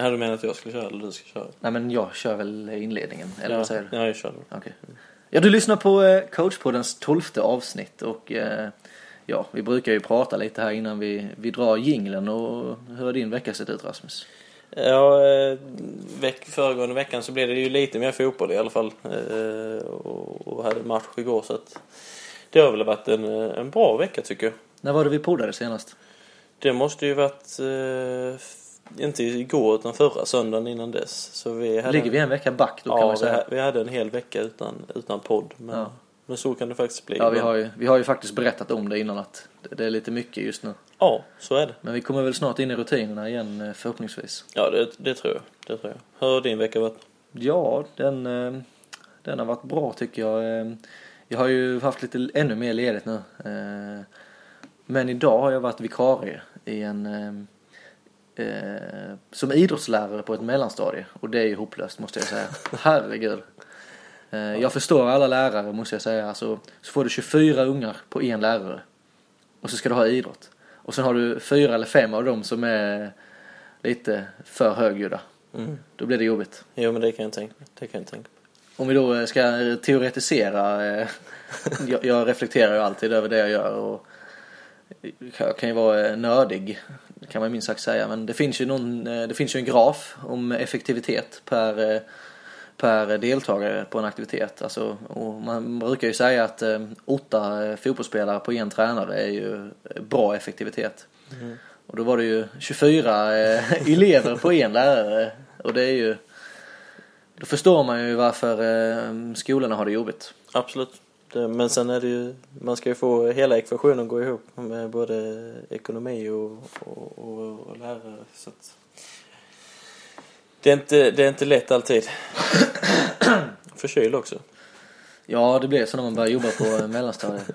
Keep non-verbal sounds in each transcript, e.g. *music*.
Ja, du menar att jag skulle köra eller du ska köra? Nej men jag kör väl inledningen, eller ja. vad säger du? Ja, jag kör. Okej. Ja, du lyssnar på eh, coachpoddens tolfte avsnitt och eh, ja, vi brukar ju prata lite här innan vi, vi drar jinglen och hur har din vecka sett ut Rasmus? Ja, eh, veck, föregående veckan så blev det ju lite mer fotboll i alla fall. Och, och hade match igår så att det har väl varit en, en bra vecka tycker jag. När var det vi poddade senast? Det måste ju varit, inte igår utan förra söndagen innan dess. Så vi hade, Ligger vi en vecka back då kan ja, man vi, säga. ha- vi hade en hel vecka utan, utan podd. Men, Ja. men så kan det faktiskt bli. Ja, vi har, ju, vi har ju faktiskt berättat om det innan att det- är lite mycket just nu. ja, så är det. Men vi kommer väl snart in i rutinerna igen eh, förhoppningsvis. Ja, det, det tror jag. Det tror jag. Hur har din vecka varit? Ja, den, eh, den har varit bra tycker jag. Eh, Jag har ju haft lite ännu mer ledigt nu. Men idag har jag varit vikarie i en eh, eh, som idrottslärare på ett mellanstadie och det är ju hopplöst måste jag säga. Herregud. Eh, Jag förstår alla lärare måste jag säga. Alltså, så får du 24 ungar på en lärare och så ska du ha idrott. Och sen har du fyra eller fem av dem som är lite för högljudda. Mm. Då blir det jobbigt. Jo, men det kan jag tänka. Det kan jag tänka. Om vi då ska teoretisera. Eh, jag, reflekterar ju alltid över det jag gör och jag kan ju vara eh, nördig. Kan man minst sagt säga. Men det finns ju, någon, eh, det finns ju en graf om effektivitet per, eh, per deltagare på en aktivitet. Alltså, man brukar ju säga att eh, åtta fotbollsspelare på en tränare är ju bra effektivitet. Och då var det ju 24 eh, *laughs* elever på en lärare. Och det är ju då förstår man ju varför skolorna har det jobbigt. Absolut. Det, men sen är det ju, man ska ju få hela ekvationen att gå ihop med både ekonomi och, och, och, och lärare. Så att, det, är inte, det är inte lätt alltid. *coughs* Förkyld också. Ja, det blev så när man började jobba på mellanstadiet.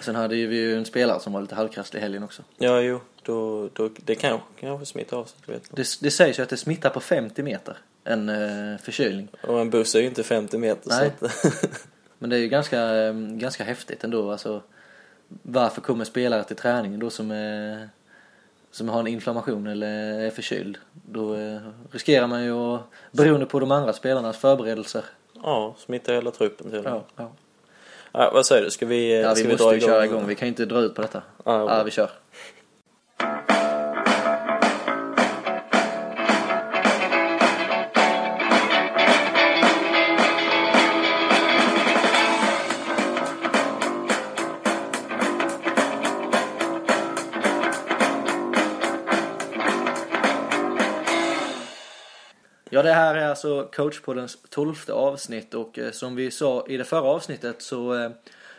Sen hade vi ju en spelare som var lite halvkrasslig i helgen också. Ja, jo. Då, då, det kan kanske smitta av sig. Vet. Det, det sägs ju att det smittar på 50 meter, en eh, förkylning. Och en buss är ju inte 50 meter. Nej. Så att, *laughs* Men det är ju ganska, eh, ganska häftigt ändå. Alltså, varför kommer spelare till träningen då som, är, som har en inflammation eller är förkyld? Då eh, riskerar man ju att, beroende på de andra spelarnas förberedelser. ja, smitta hela truppen till. Ja, ja. Ja, vad säger du? Ska vi, ja ska vi vi måste dra ju igång? köra igång. Vi kan ju inte dra ut på detta. Ja, Ja, vi kör. Ja, det här är alltså coachpoddens tolfte avsnitt och eh, som vi sa i det förra avsnittet så eh,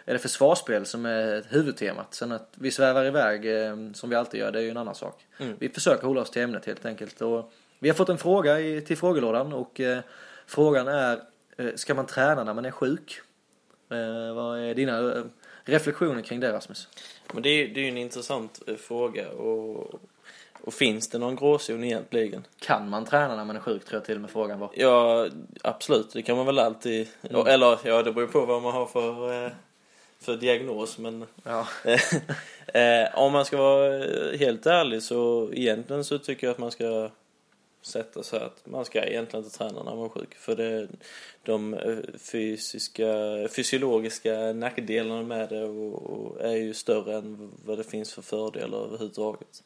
är det försvarsspel som är huvudtemat. Sen att vi svävar iväg eh, som vi alltid gör, det är ju en annan sak. Mm. Vi försöker hålla oss till ämnet helt enkelt. Och vi har fått en fråga i, till frågelådan och frågan är Ska man träna när man är sjuk? Vad är dina reflektioner kring det Rasmus? Men det är, ju en intressant fråga. Och, och finns det någon gråzon egentligen? Kan man träna när man är sjuk tror jag till och med frågan var. Ja, absolut. Det kan man väl alltid. Mm. Eller ja, det beror på vad man har för, eh, för diagnos. Men Ja. *laughs* eh, om man ska vara eh, helt ärlig så egentligen så tycker jag att man ska sätta så här att man ska egentligen inte träna när man är sjuk. För det, de fysiska, fysiologiska nackdelarna med det och, och är ju större än vad det finns för fördelar överhuvudtaget.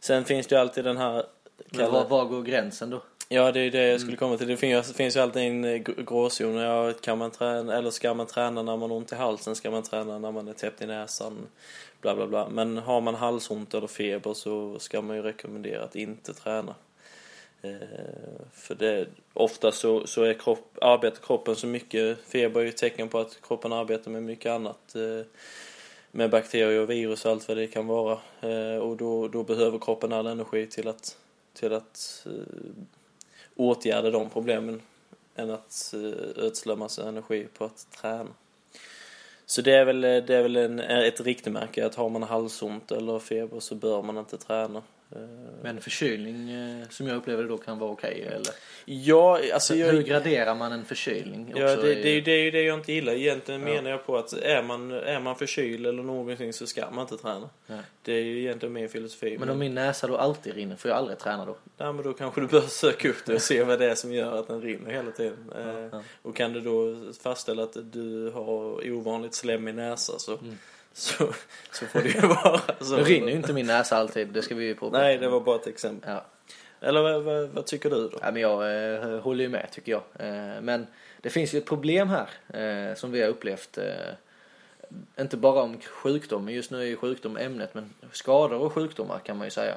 Sen finns det ju alltid den här Men var, var går gränsen då? Ja, det är det jag skulle komma till. Det finns, finns ju alltid en eh, gr- gråzon. Ja, kan man träna, eller ska man träna när man har ont i halsen? Ska man träna när man är täppt i näsan? Bla, bla, bla. Men har man halsont eller feber så ska man ju rekommendera att inte träna. Eh, för det, ofta så, så är kropp, arbetar kroppen så mycket. Feber är ju ett tecken på att kroppen arbetar med mycket annat. Eh, med bakterier och virus och allt vad det kan vara. Eh, och då, då behöver kroppen all energi till att, till att eh, åtgärda de problemen än att eh, ödsla massa energi på att träna. Så det är väl, det är väl en, ett riktmärke att har man halsont eller feber så bör man inte träna. Eh, Men förkylning eh, som jag upplever det då kan vara okej eller? Ja, alltså jag, Hur graderar man en förkylning? Ja, det, det, är ju- det är ju det jag inte gillar. Egentligen Ja. menar jag på att är man, är man förkyld eller någonting så ska man inte träna. Nej. Det är ju egentligen min filosofi. Men om min näsa då alltid rinner, får jag aldrig träna då? Nej, men då kanske du bör söka upp det och se vad det är som gör att den rinner hela tiden. Eh, ja. Och kan du då fastställa att du har ovanligt slem i näsa så, så, så får det ju vara så. Det rinner ju inte min näsa alltid, det ska vi ju påpeka. Nej, det var bara ett exempel. Ja. Eller vad, vad, vad tycker du då? Ja, men jag eh, håller ju med tycker jag. Eh, men det finns ju ett problem här eh, som vi har upplevt. Eh, inte bara om sjukdom, just nu är ju sjukdom ämnet, men skador och sjukdomar kan man ju säga.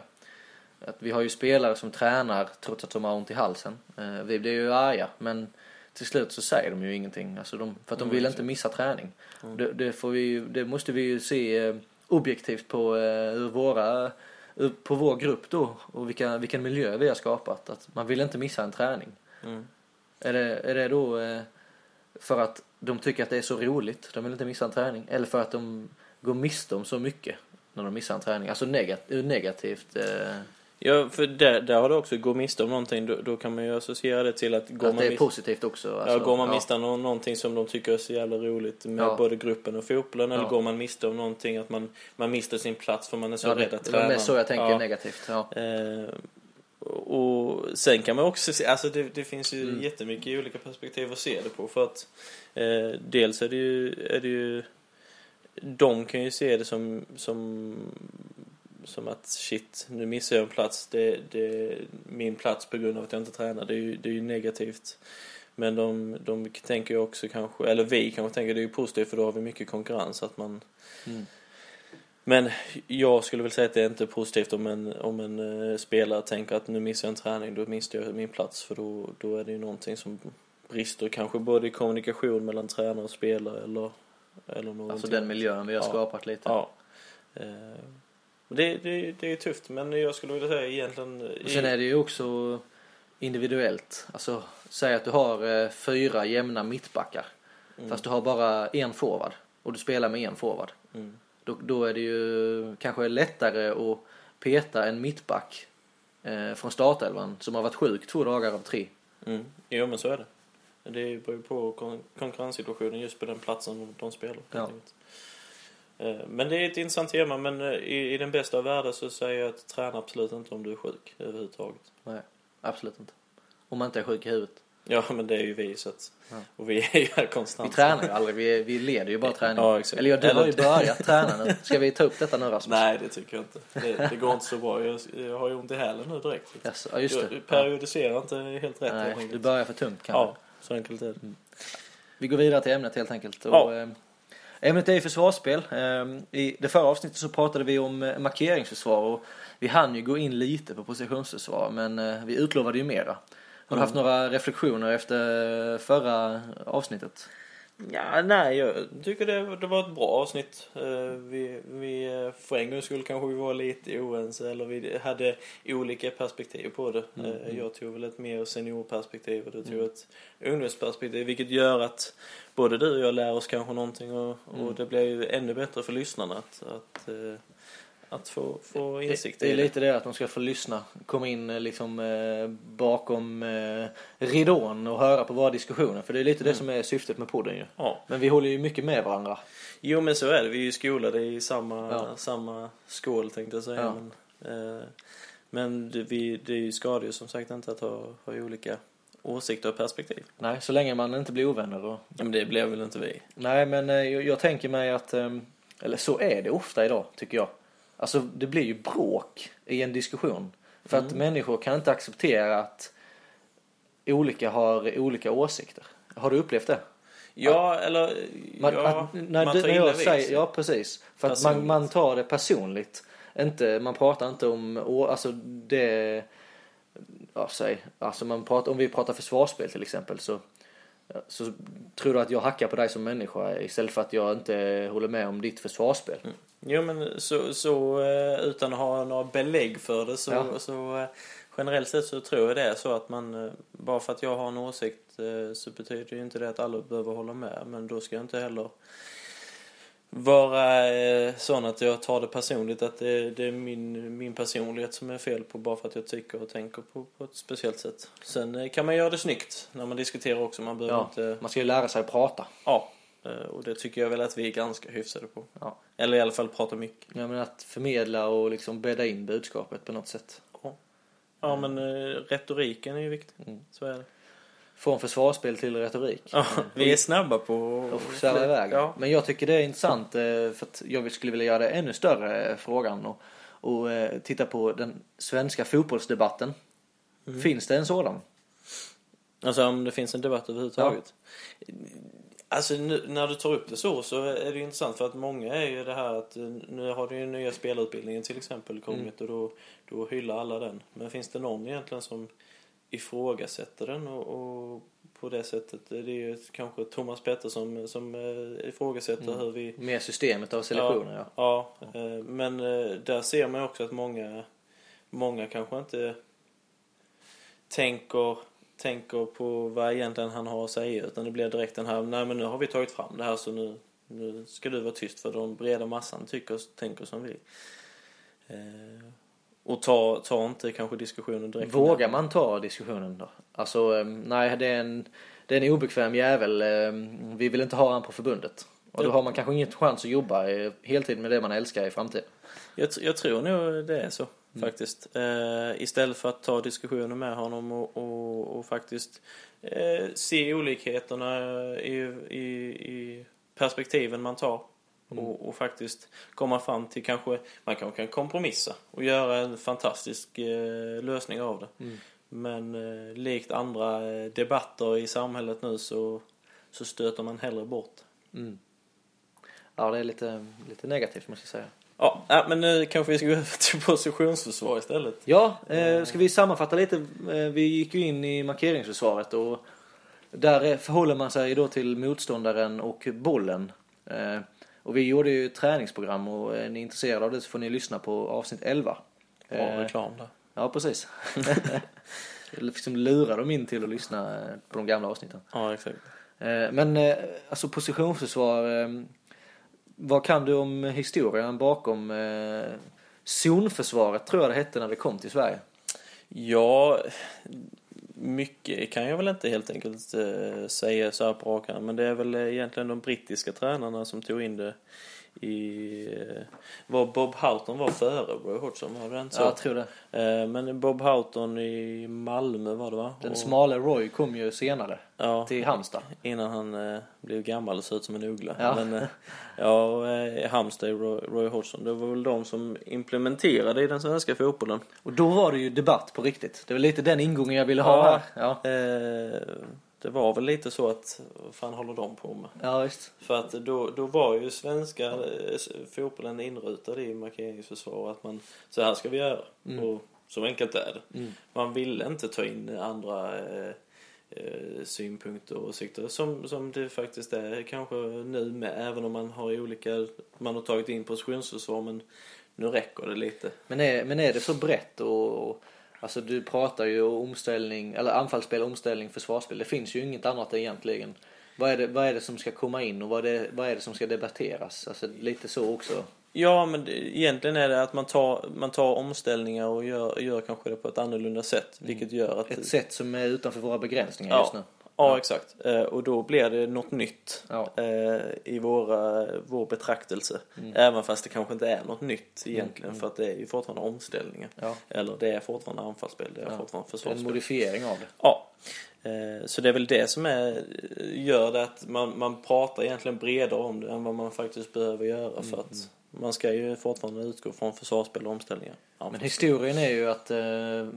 Att vi har ju spelare som tränar trots att de har ont i halsen. Eh, vi blir ju arga, men till slut så säger de ju ingenting. Alltså de, för att de Mm, vill inte missa träning. Det, det, får vi, det måste vi ju se eh, objektivt på eh, hur våra ur- på vår grupp då och vilka, vilken miljö vi har skapat. Att man vill inte missa en träning. Mm. Är det, är det då eh, för att de tycker att det är så roligt, de vill inte missa en träning? Eller för att de går miste om så mycket när de missar en träning? Alltså negativt, eh, Ja, för där, där har det också gå miste om någonting. Då, då kan man ju associera det till att går att man det är mis- positivt också. Alltså, ja, går man ja. miste om nå- någonting som de tycker är så jävla roligt med Ja. både gruppen och fotbollen eller Ja. går man miste om någonting att man, man mister sin plats för man är så Ja, rädd det, att det träna. mest så jag tänker negativt. Ja. Eh, och sen kan man också se, alltså det, det finns ju Mm. jättemycket olika perspektiv att se det på för att eh, dels är det ju, är det ju de kan ju se det som, som, som att shit, nu missar jag en plats. Det, det är min plats på grund av att jag inte tränar. Det är ju, det är ju negativt. Men de, de tänker ju också kanske, eller vi kanske tänker det är ju positivt för då har vi mycket konkurrens. Att man, Mm. men jag skulle väl säga att det är inte positivt om en, om en eh, spelare tänker att nu missar jag en träning, då missar jag min plats. För då, då är det ju någonting som brister, kanske både i kommunikation mellan tränare och spelare eller, eller någonting. Alltså den miljön vi har Ja. skapat lite. Ja. Och det, det, det är ju tufft, men jag skulle vilja säga egentligen... Och sen är det ju också individuellt. Alltså, säg att du har eh, fyra jämna mittbackar. Mm. Fast du har bara en forward. Och du spelar med en forward. Mm. Då, då är det ju kanske lättare att peta en mittback eh, från startelvan som har varit sjuk två dagar av tre. Mm. Jo, men så är det. Det beror ju på kon- konkurrenssituationen just på den platsen de, spelar. Ja. Eh, Men det är ett intressant tema, men eh, i, i den bästa av världar så säger jag att träna absolut inte om du är sjuk överhuvudtaget. Nej, absolut inte. Om man inte är sjuk i huvudet. Ja, men det är ju vi så att, Ja. och vi är ju här konstant. Vi tränar ju aldrig, vi, vi leder ju bara träning. Ja, exakt. Eller ja, du har ju Eller- börjat träna nu. Ska vi ta upp detta nu Rasmus? Nej, det tycker jag inte. Det, det går inte så bra. Jag, jag har ju ont i hälen nu direkt. Jaså, ja, just det. Jag periodiserar inte helt rätt Nej, du börjar för tungt kanske. Ja, så enkelt är det. Vi går vidare till ämnet helt enkelt. Och, Ja. Ämnet är ju försvarsspel. Eh, I det förra avsnittet så pratade vi om eh, markeringsförsvar och vi hann ju gå in lite på positionsförsvar men eh, vi utlovade ju mera. Har du haft några reflektioner efter förra avsnittet? Ja, nej, jag tycker det, det var ett bra avsnitt. Eh, Vi, vi, för en gångs skull kanske vi var lite oense eller vi hade olika perspektiv på det. Mm, Eh, Jag tog väl ett mer seniorperspektiv och du tog Mm. ett ungdomsperspektiv vilket gör att både du och jag lär oss kanske någonting och, och Mm. det blir ju ännu bättre för lyssnarna att, att, eh, att få, få insikt det, det i är lite det att de ska få lyssna, komma in eh, liksom eh, bakom eh, ridån och höra på våra diskussioner. För det är lite det Mm. som är syftet med podden ju. Ja. Men vi håller ju mycket med varandra. Jo men så är det, vi är ju skolade i samma, Ja. samma skål tänkte jag säga. Ja. Men, eh, men det, vi, det skadar ju som sagt inte att ha, ha olika åsikter och perspektiv. Nej, så länge man inte blir ovänner och Ja, men det blev väl inte vi. Nej, men eh, jag, jag tänker mig att, ehm, eller så är det ofta idag, tycker jag. Alltså, det blir ju bråk i en diskussion. För att människor kan inte acceptera att olika har olika åsikter. Har du upplevt det? Ja, eller Man, ja, att, när, man du, tar när jag säger, ja precis. För att man, man tar det personligt. Inte, man pratar inte om, alltså det, ja säg, alltså man pratar, om vi pratar försvarsspel till exempel så, så tror du att jag hackar på dig som människa istället för att jag inte håller med om ditt försvarsspel. Jo men så, så eh, utan att ha några belägg för det så, Ja. så eh, generellt sett så tror jag det är så att man eh, bara för att jag har en åsikt så betyder ju inte det att alla behöver hålla med men då ska jag inte heller vara eh, sån att jag tar det personligt, att det, det är min, min personlighet som är fel på bara för att jag tycker och tänker på, på ett speciellt sätt. Sen eh, kan man göra det snyggt när man diskuterar också, man behöver Ja, inte... man ska ju lära sig att prata. Ja, eh, och det tycker jag väl att vi är ganska hyfsade på. Ja. Eller i alla fall prata mycket. Ja, men att förmedla och liksom bädda in budskapet på något sätt. Ja, men eh, retoriken är ju viktig. Mm. Så är det. Från försvarsspel till retorik. Ja, vi är snabba på och sväva iväg. Ja. Men jag tycker det är intressant eh, för att jag skulle vilja göra det ännu större eh, frågan och, och eh, titta på den svenska fotbollsdebatten. Mm. Finns det en sådan? Alltså om det finns en debatt överhuvudtaget. Alltså nu, när du tar upp det så så är det ju intressant för att många är ju det här att nu har du ju nya spelutbildningen till exempel kommit och då, då hyllar alla den. Men finns det någon egentligen som ifrågasätter den och, och på det sättet, det är ju kanske Thomas Pettersson som eh, ifrågasätter hur vi Med systemet av selektioner, ja. Ja, eh, men eh, där ser man också att många, många kanske inte tänker, tänker på vad egentligen han har att säga utan det blir direkt den här, nej men nu har vi tagit fram det här så nu, nu ska du vara tyst för den breda massan tycker, tänker som vi. Och ta, ta inte kanske diskussionen direkt. Vågar man ta diskussionen då? Alltså, eh, nej, det är en, det är en obekväm jävel. eh, Vi vill inte ha han på förbundet. Och då har man kanske ingen chans att jobba eh, heltid med det man älskar i framtiden. Jag, jag tror nog det är så faktiskt. Eh, istället för att ta diskussioner med honom och, och, och faktiskt eh, se olikheterna i, i, i perspektiven man tar. Och, och faktiskt komma fram till kanske, man kanske kan kompromissa och göra en fantastisk eh, lösning av det. Men eh, likt andra eh, debatter i samhället nu så, så stöter man hellre bort. Ja, det är lite, lite negativt måste jag säga. Ja, äh, men nu kanske vi ska gå över till positionsförsvar istället. Ja, eh, ska vi sammanfatta lite? Eh, vi gick ju in i markeringsförsvaret och där eh, förhåller man sig då till motståndaren och bollen. Eh, och vi gjorde ju ett träningsprogram och är ni intresserade av det så får ni lyssna på avsnitt 11. Bra Eh, reklam där. Ja, precis. *laughs* Liksom lurar dem in till att lyssna eh, på de gamla avsnitten. Ja, exakt. Eh, Men eh, alltså positionsförsvar. eh, Vad kan du om historien bakom eh, zonförsvaret tror jag det hette när det kom till Sverige? Ja, mycket kan jag väl inte helt enkelt eh, säga så här på rak arm, Men det är väl egentligen de brittiska tränarna som tog in det i... Var Bob Houghton var före Roy Hodgson, var det inte så? Ja, jag tror det. Eh, men Bob Houghton i Malmö var det va? Den smala Roy kom ju senare ja, till Halmstad. Innan han eh, blev gammal och såg ut som en uggla. Ja. Men eh, ja, Halmstad i Roy, Roy Hodgson, det var väl de som implementerade i den svenska fotbollen. Och då var det ju debatt på riktigt. Det var lite den ingången jag ville ha Ja. här. Ja, Eh, det var väl lite så att, vad fan håller de på med? ja visst. För att då, då var ju svenska eh, fotbollen inrutad i markeringsförsvar att man, så här ska vi göra. Och så enkelt är det. Man ville inte ta in andra eh, eh, synpunkter och åsikter som, som det faktiskt är kanske nu med, även om man har olika, man har tagit in positionsförsvar men nu räcker det lite. Men är, men är det så brett och, och alltså du pratar ju om omställning, eller anfallsspel, omställning, försvarsspel. Det finns ju inget annat egentligen. Vad är det, vad är det som ska komma in och vad är det, vad är det som ska debatteras? Alltså lite så också. Ja, men egentligen är det att man tar, man tar omställningar och gör, gör kanske det på ett annorlunda sätt. Vilket gör att... Ett sätt som är utanför våra begränsningar ja, just nu. Ja, exakt. Eh, och då blir det något nytt Ja. eh, i våra, vår betraktelse. Även fast det kanske inte är något nytt egentligen. För att det är ju fortfarande omställningar. Ja. Eller det är fortfarande anfallsspel, det är Ja. fortfarande En försvarsspel. modifiering av det. Ja. Eh, Så det är väl det som är, gör det att man, man pratar egentligen bredare om det än vad man faktiskt behöver göra. För att man ska ju fortfarande utgå från försvarsspel och omställningar. Men historien är ju att eh,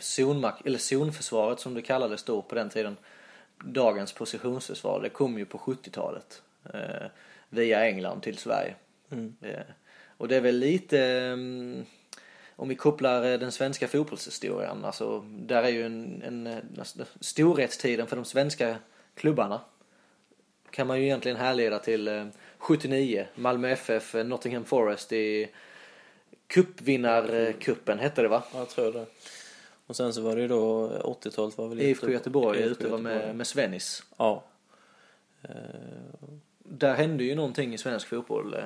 zonmark, eller zonförsvaret som det kallades då på den tiden, dagens positionsförsvar, det kom ju på 70-talet eh, via England till Sverige. Mm. Eh, och det är väl lite, mm, om vi kopplar eh, den svenska fotbollshistorien, alltså där är ju en, en eh, storhetstiden för de svenska klubbarna kan man ju egentligen härleda till eh, 79, Malmö FF, eh, Nottingham Forest i cupvinnarcupen hette det va? Ja, jag tror det. Och sen så var det ju då 80-talet var väl IFK Göteborg IFK ute var med, med Svennis. Ja. Eh, där hände ju någonting i svensk fotboll. eh,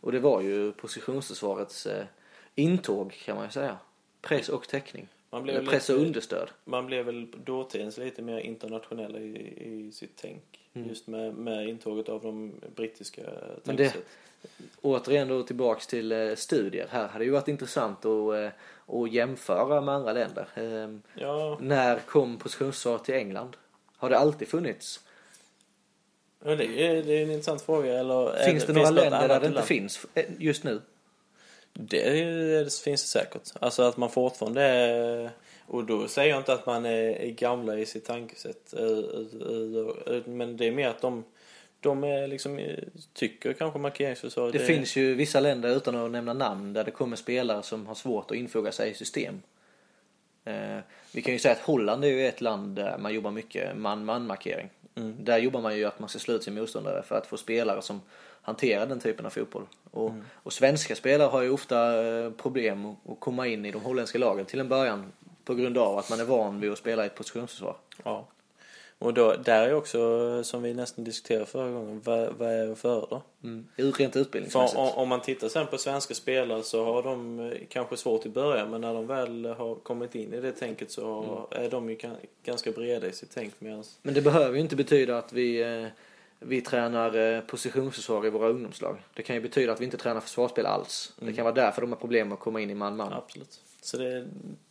Och det var ju positionsförsvarets eh, intåg kan man ju säga. Press och täckning. Man blev, press och lite, understöd. man blev väl dåtidens lite mer internationella i, i sitt tänk. Just med, med intåget av de brittiska Men det-. Återigen då tillbaks till eh, studier. Här hade ju varit intressant att, eh, att jämföra med andra länder. Eh, Ja, När kom positionsförsvaret till England? Har det alltid funnits? ja, det är, det är en intressant fråga. Eller, Finns det några något länder där det inte land? finns eh, just nu? Det, det finns det säkert. Alltså att man fortfarande är... Och då säger jag inte att man är, gamla i sitt tankesätt. eh, Men det är mer att de, de är liksom, eh, tycker kanske markeringsförsvaret Det är- finns ju vissa länder, utan att nämna namn, där det kommer spelare som har svårt att infoga sig i system. Eh, vi kan ju säga att Holland är ju ett land där man jobbar mycket man-man-markering. Där jobbar man ju att man ska slå ut sin motståndare för att få spelare som hanterar den typen av fotboll. Och, och svenska spelare har ju ofta eh, problem att- komma in i de holländska lagen till en början på grund av att man är van vid att spela i ett positionsförsvar. Ja. Och då, där är också, som vi nästan diskuterade förra gången, vad, vad är att föredra? Mm. Rent För utbildningsmässigt. om, om man tittar sen på svenska spelare så har de eh, kanske svårt i början men när de väl har kommit in i det tänket så är de ju gan- ganska breda i sitt tänk medan Men det behöver ju inte betyda att vi, eh, vi tränar eh, positionsförsvar i våra ungdomslag. Det kan ju betyda att vi inte tränar försvarsspel alls. Det kan vara därför de har problem att komma in i man-man. Absolut. Så det,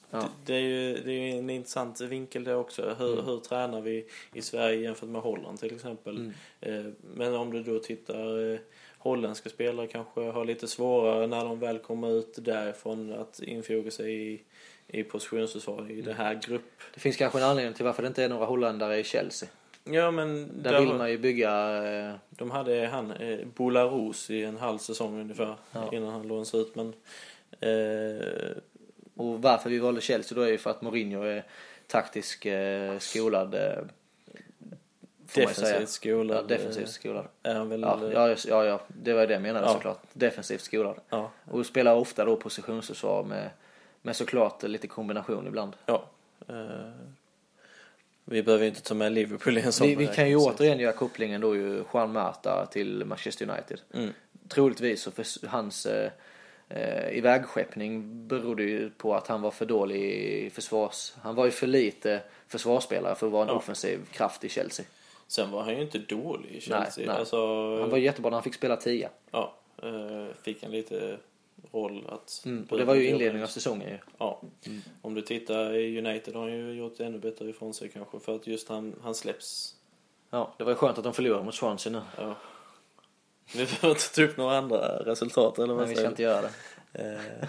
Ja. det, det, är ju, det är ju en intressant vinkel det också. Hur, hur tränar vi i Sverige jämfört med Holland till exempel. Eh, men om du då tittar eh, holländska spelare kanske har lite svårare när de väl kommer ut därifrån att infoga sig i, i positionsförsvar i det här grupp. Det finns kanske en anledning till varför det inte är några holländare i Chelsea. Ja men Där vill man ju bygga... Eh, De hade han, eh, Bolarus i en halv säsong ungefär Ja. innan han lånades ut men eh, och varför vi valde Chelsea då är ju för att Mourinho är taktisk eh, skolad. Eh, ju defensivt skolad. Ja, defensivt skolad. eh, Är han väl... Ja, ja, ja, ja, det var det jag menade Ja. såklart. Defensivt skolad. ja, Och spelar ofta då positionsförsvar med, med såklart lite kombination ibland. ja. Vi behöver ju inte ta med Liverpool i en sån Vi, vi kan ju återigen göra kopplingen då ju Juan Mata till Manchester United. Mm. Troligtvis så för hans eh, eh, ivägskeppning berodde ju på att han var för dålig i försvars... Han var ju för lite försvarsspelare för att vara en Ja. offensiv kraft i Chelsea. Sen var han ju inte dålig i Chelsea. nej. Alltså, Han var jättebra när han fick spela tia. ja, eh, fick han lite roll att... Mm. Och det var ju inledningen av säsongen ju. Ja. Om du tittar i United har han ju gjort ännu bättre ifrån sig kanske för att just han, han släpps. Ja, det var ju skönt att de förlorade mot Swansea nu. Ja. Vi behöver inte ta upp några andra resultat eller vad Men vi ska inte göra det. Eh,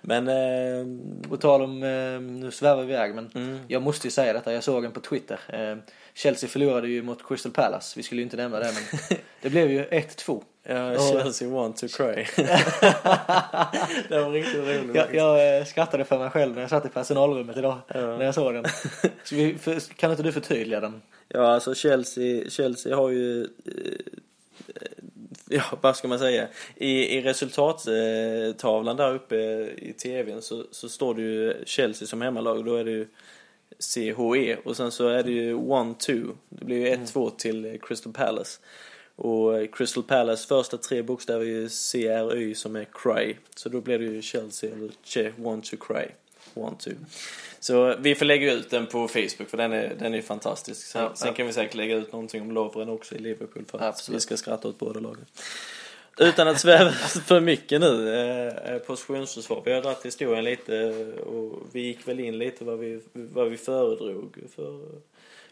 Men... Eh, På tal om, eh, nu svävar vi iväg men Mm. jag måste ju säga detta, jag såg en på Twitter. Eh, Chelsea förlorade ju mot Crystal Palace, vi skulle ju inte nämna det men *laughs* det blev ju 1-2. Ja, Chelsea want to cry. *laughs* det var riktigt roligt. Jag, jag eh, skrattade för mig själv när jag satt i personalrummet idag, Ja. när jag såg den. Så vi, för, kan inte du förtydliga den? Ja, alltså Chelsea, Chelsea har ju... eh, Ja, vad ska man säga? I, i resultattavlan där uppe i tvn så, så står det ju Chelsea som hemmalag. Då är det ju CHE och sen så är det ju 1-2. Det blir ju 1-2 till eh, Crystal Palace. Och eh, Crystal Palace första tre bokstäver är ju CRY som är cry. Så då blir det ju Chelsea eller Che want to cry. Want to. Så vi får lägga ut den på Facebook för den är, den är fantastisk. Sen, Ja, sen ja. kan vi säkert lägga ut någonting om Lovren också i Liverpool för att Absolut. vi ska skratta åt båda lagen. Utan att sväva *laughs* för mycket nu eh, positionsförsvar. Vi har dragit historien lite eh, och vi gick väl in lite vad vi, vad vi föredrog för,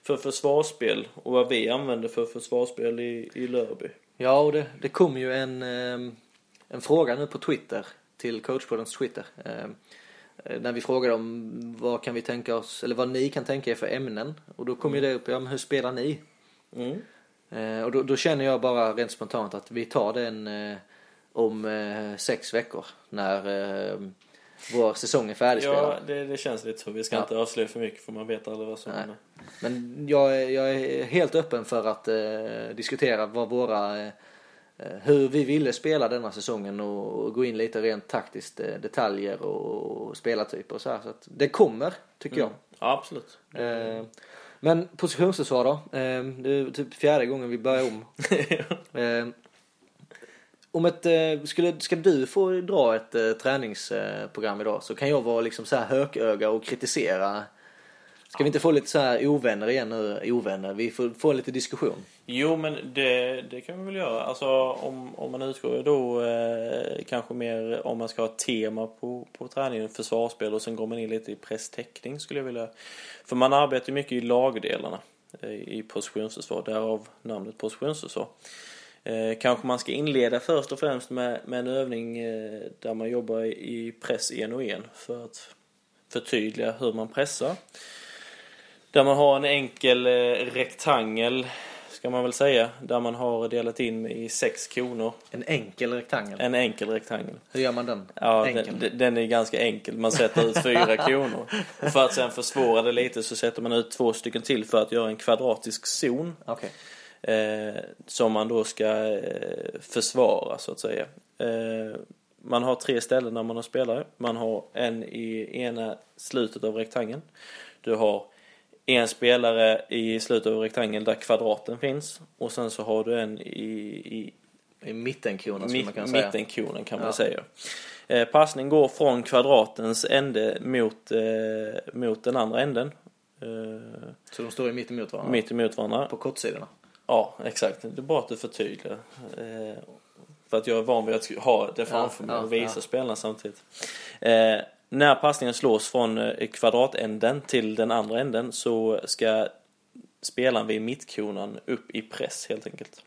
för försvarsspel och vad vi använde för försvarsspel i, i Lörby. Ja, och det, det kom ju en, eh, en fråga nu på Twitter, till coachpoddens Twitter. Eh, när vi frågade om vad kan vi tänka oss, eller vad ni kan tänka er för ämnen. Och då kom ju det upp, ja men hur spelar ni? Mm. Eh, och då, då känner jag bara rent spontant att vi tar den eh, om eh, sex veckor när eh, vår säsong är färdigspelad. Ja, det, det känns lite så. Vi ska Ja. inte avslöja för mycket för man vet aldrig vad som händer. Men jag är, jag är helt öppen för att eh, diskutera vad våra, eh, hur vi ville spela denna säsongen och, och gå in lite rent taktiskt, eh, detaljer och, och spelartyper och så här. Så att det kommer, tycker Mm. Ja, absolut. jag. Eh, Men positionsförsvar då? Eh, det är typ fjärde gången vi börjar om. *laughs* eh, om ett, eh, skulle, ska du få dra ett eh, träningsprogram idag så kan jag vara liksom så här hököga och kritisera. Ska vi inte få lite så här ovänner igen nu? Ovänner, vi får få lite diskussion. Jo, men det, det kan vi väl göra. Alltså om, om man utgår då eh, kanske mer om man ska ha tema på, på träningen, försvarsspel och sen går man in lite i presstäckning skulle jag vilja. För man arbetar mycket i lagdelarna eh, i positionsförsvar, därav namnet positionsförsvar. Eh, kanske man ska inleda först och främst med, med en övning eh, där man jobbar i press en och en för att förtydliga hur man pressar. Där man har en enkel eh, rektangel ska man väl säga. Där man har delat in i sex koner. En enkel rektangel. En enkel rektangel. Hur gör man den? Ja, den, den är ganska enkel. Man sätter ut fyra *laughs* koner. För att sen försvåra det lite så sätter man ut två stycken till för att göra en kvadratisk zon. Okej. Eh, som man då ska eh, försvara så att säga. Eh, man har tre ställen när man har spelare. Man har en i ena slutet av rektangeln. Du har en spelare i slutet av rektangeln där kvadraten finns. Och sen så har du en i, i I mittenkonen skulle man kunna säga. mittenkonen kan man Ja. säga. Eh, passning går från kvadratens ände mot, eh, mot den andra änden. Eh, Så de står i mitt emot varandra? mitt emot varandra. På kortsidorna? Ja, exakt. Det är bra att du förtydligar. Eh, för att jag är van vid att ha det framför Ja, mig och visa ja. spelarna samtidigt. Eh, när passningen slås från eh, kvadratänden till den andra änden så ska spelaren vid mittkonan upp i press helt enkelt.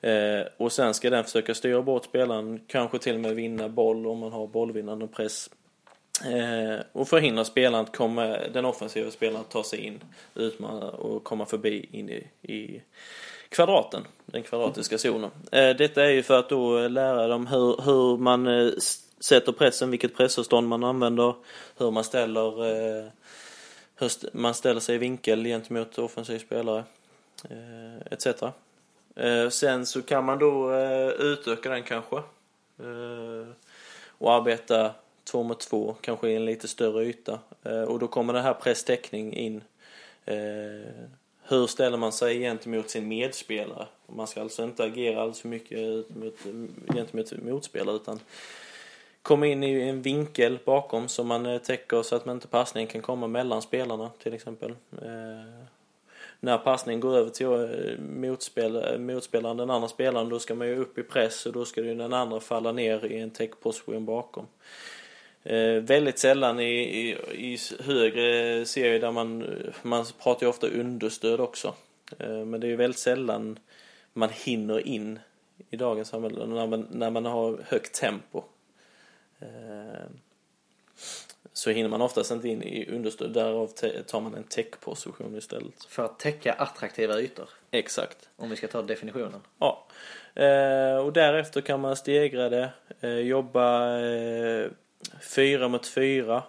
Eh, och sen ska den försöka styra bort spelaren, kanske till och med vinna boll om man har bollvinnande press. Eh, och förhindra spelaren att komma, den offensiva spelaren att ta sig in, utmana och komma förbi in i, i kvadraten, den kvadratiska zonen. Eh, detta är ju för att då lära dem hur, hur man eh, sätter pressen, vilket pressavstånd man använder, hur man ställer, eh, hur st- man ställer sig i vinkel gentemot offensiv spelare, eh, etc. Eh, sen så kan man då eh, utöka den kanske eh, och arbeta två mot två, kanske i en lite större yta. Eh, och då kommer den här presstäckning in. Eh, hur ställer man sig gentemot sin medspelare? Man ska alltså inte agera alldeles för mycket gentemot motspelare utan komma in i en vinkel bakom som man eh, täcker så att man inte passningen kan komma mellan spelarna till exempel. När passningen går över till motspel, motspelaren, den andra spelaren, då ska man ju upp i press och då ska ju den andra falla ner i en täckposition bakom. Eh, väldigt sällan i, i, i högre serier där man, man pratar ju ofta understöd också. Eh, men det är ju väldigt sällan man hinner in i dagens samhälle när man, när man har högt tempo. Eh, så hinner man oftast inte in i understöd, därav tar man en täckposition istället. För att täcka attraktiva ytor. Exakt. Om vi ska ta definitionen. Ja. Eh, och därefter kan man stegra det, eh, jobba eh, fyra mot fyra.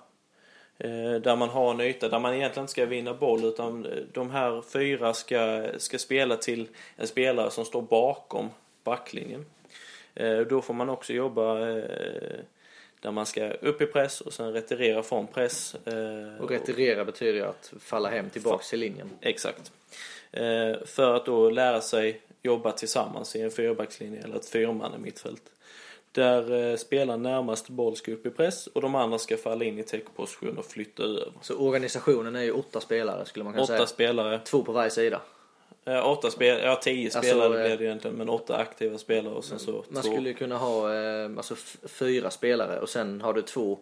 Eh, där man har en yta där man egentligen inte ska vinna boll utan eh, de här fyra ska, ska spela till en spelare som står bakom backlinjen. Eh, då får man också jobba där man ska upp i press och sen retirera från press. Och retirera betyder ju att falla hem tillbaks till linjen. Exakt. För att då lära sig jobba tillsammans i en fyrbackslinje eller ett fyrman mittfält. Där eh, spelaren närmast boll ska upp i press och de andra ska falla in i täckposition och flytta över. Så organisationen är ju åtta spelare skulle man kunna Åtta säga. spelare, Två på varje sida. eh, åtta spel, ja tio Alltså, spelare eh, blir det egentligen men åtta aktiva spelare och sen så Man två. skulle ju kunna ha eh, alltså fyra spelare och sen har du två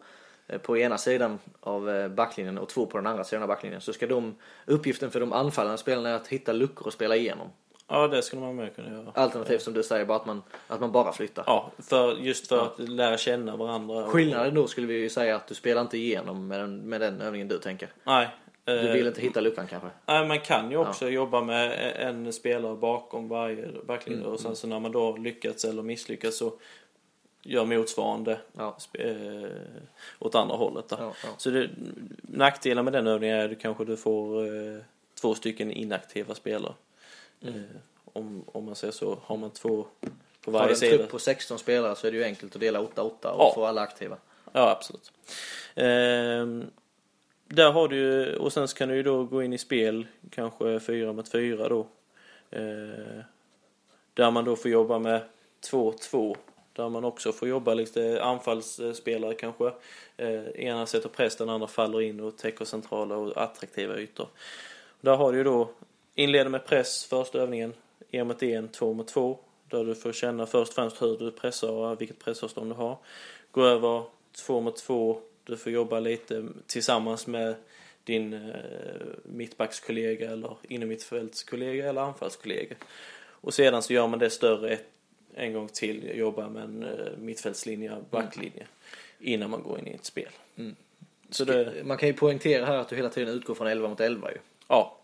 eh, på ena sidan av backlinjen och två på den andra sidan av backlinjen. Så ska de, uppgiften för de anfallande spelarna är att hitta luckor och spela igenom. Ja det skulle man med kunna göra. Alternativt som du säger, bara att man, att man bara flyttar. Ja, för, just för att lära känna varandra. Skillnaden då skulle vi ju säga att du spelar inte igenom med den, med den övningen du tänker. Nej. Du eh, vill inte hitta luckan kanske. Nej, man kan ju också jobba med en spelare bakom varje backlinje Mm, och sen så när man då lyckats eller misslyckats så gör motsvarande Ja. eh, åt andra hållet. Ja, ja. Så det, nackdelen med den övningen är att du kanske du får eh, två stycken inaktiva spelare. Eh, om, om man säger så. Har man två på Har du varje en sida. trupp på 16 spelare så är det ju enkelt att dela 8-8 och Ja. få alla aktiva. Ja, absolut. Ehm, där har du ju, och sen så kan du ju då gå in i spel, kanske fyra mot fyra då. Eh, där man då får jobba med 2-2. Där man också får jobba lite anfallsspelare kanske. Eh, ena sätter press, den andra faller in och täcker centrala och attraktiva ytor. Där har du ju då, inleder med press första övningen, en mot en, två mot två. Där du får känna först och främst hur du pressar och vilket pressavstånd du har. Gå över två mot två, du får jobba lite tillsammans med din eh, mittbackskollega eller innermittfältskollega eller anfallskollega. Och sedan så gör man det större ett, en gång till, jobbar med en eh, mittfältslinje, backlinje innan man går in i ett spel. Mm. Så det, Man kan ju poängtera här att du hela tiden utgår från 11 mot 11 ju. ja.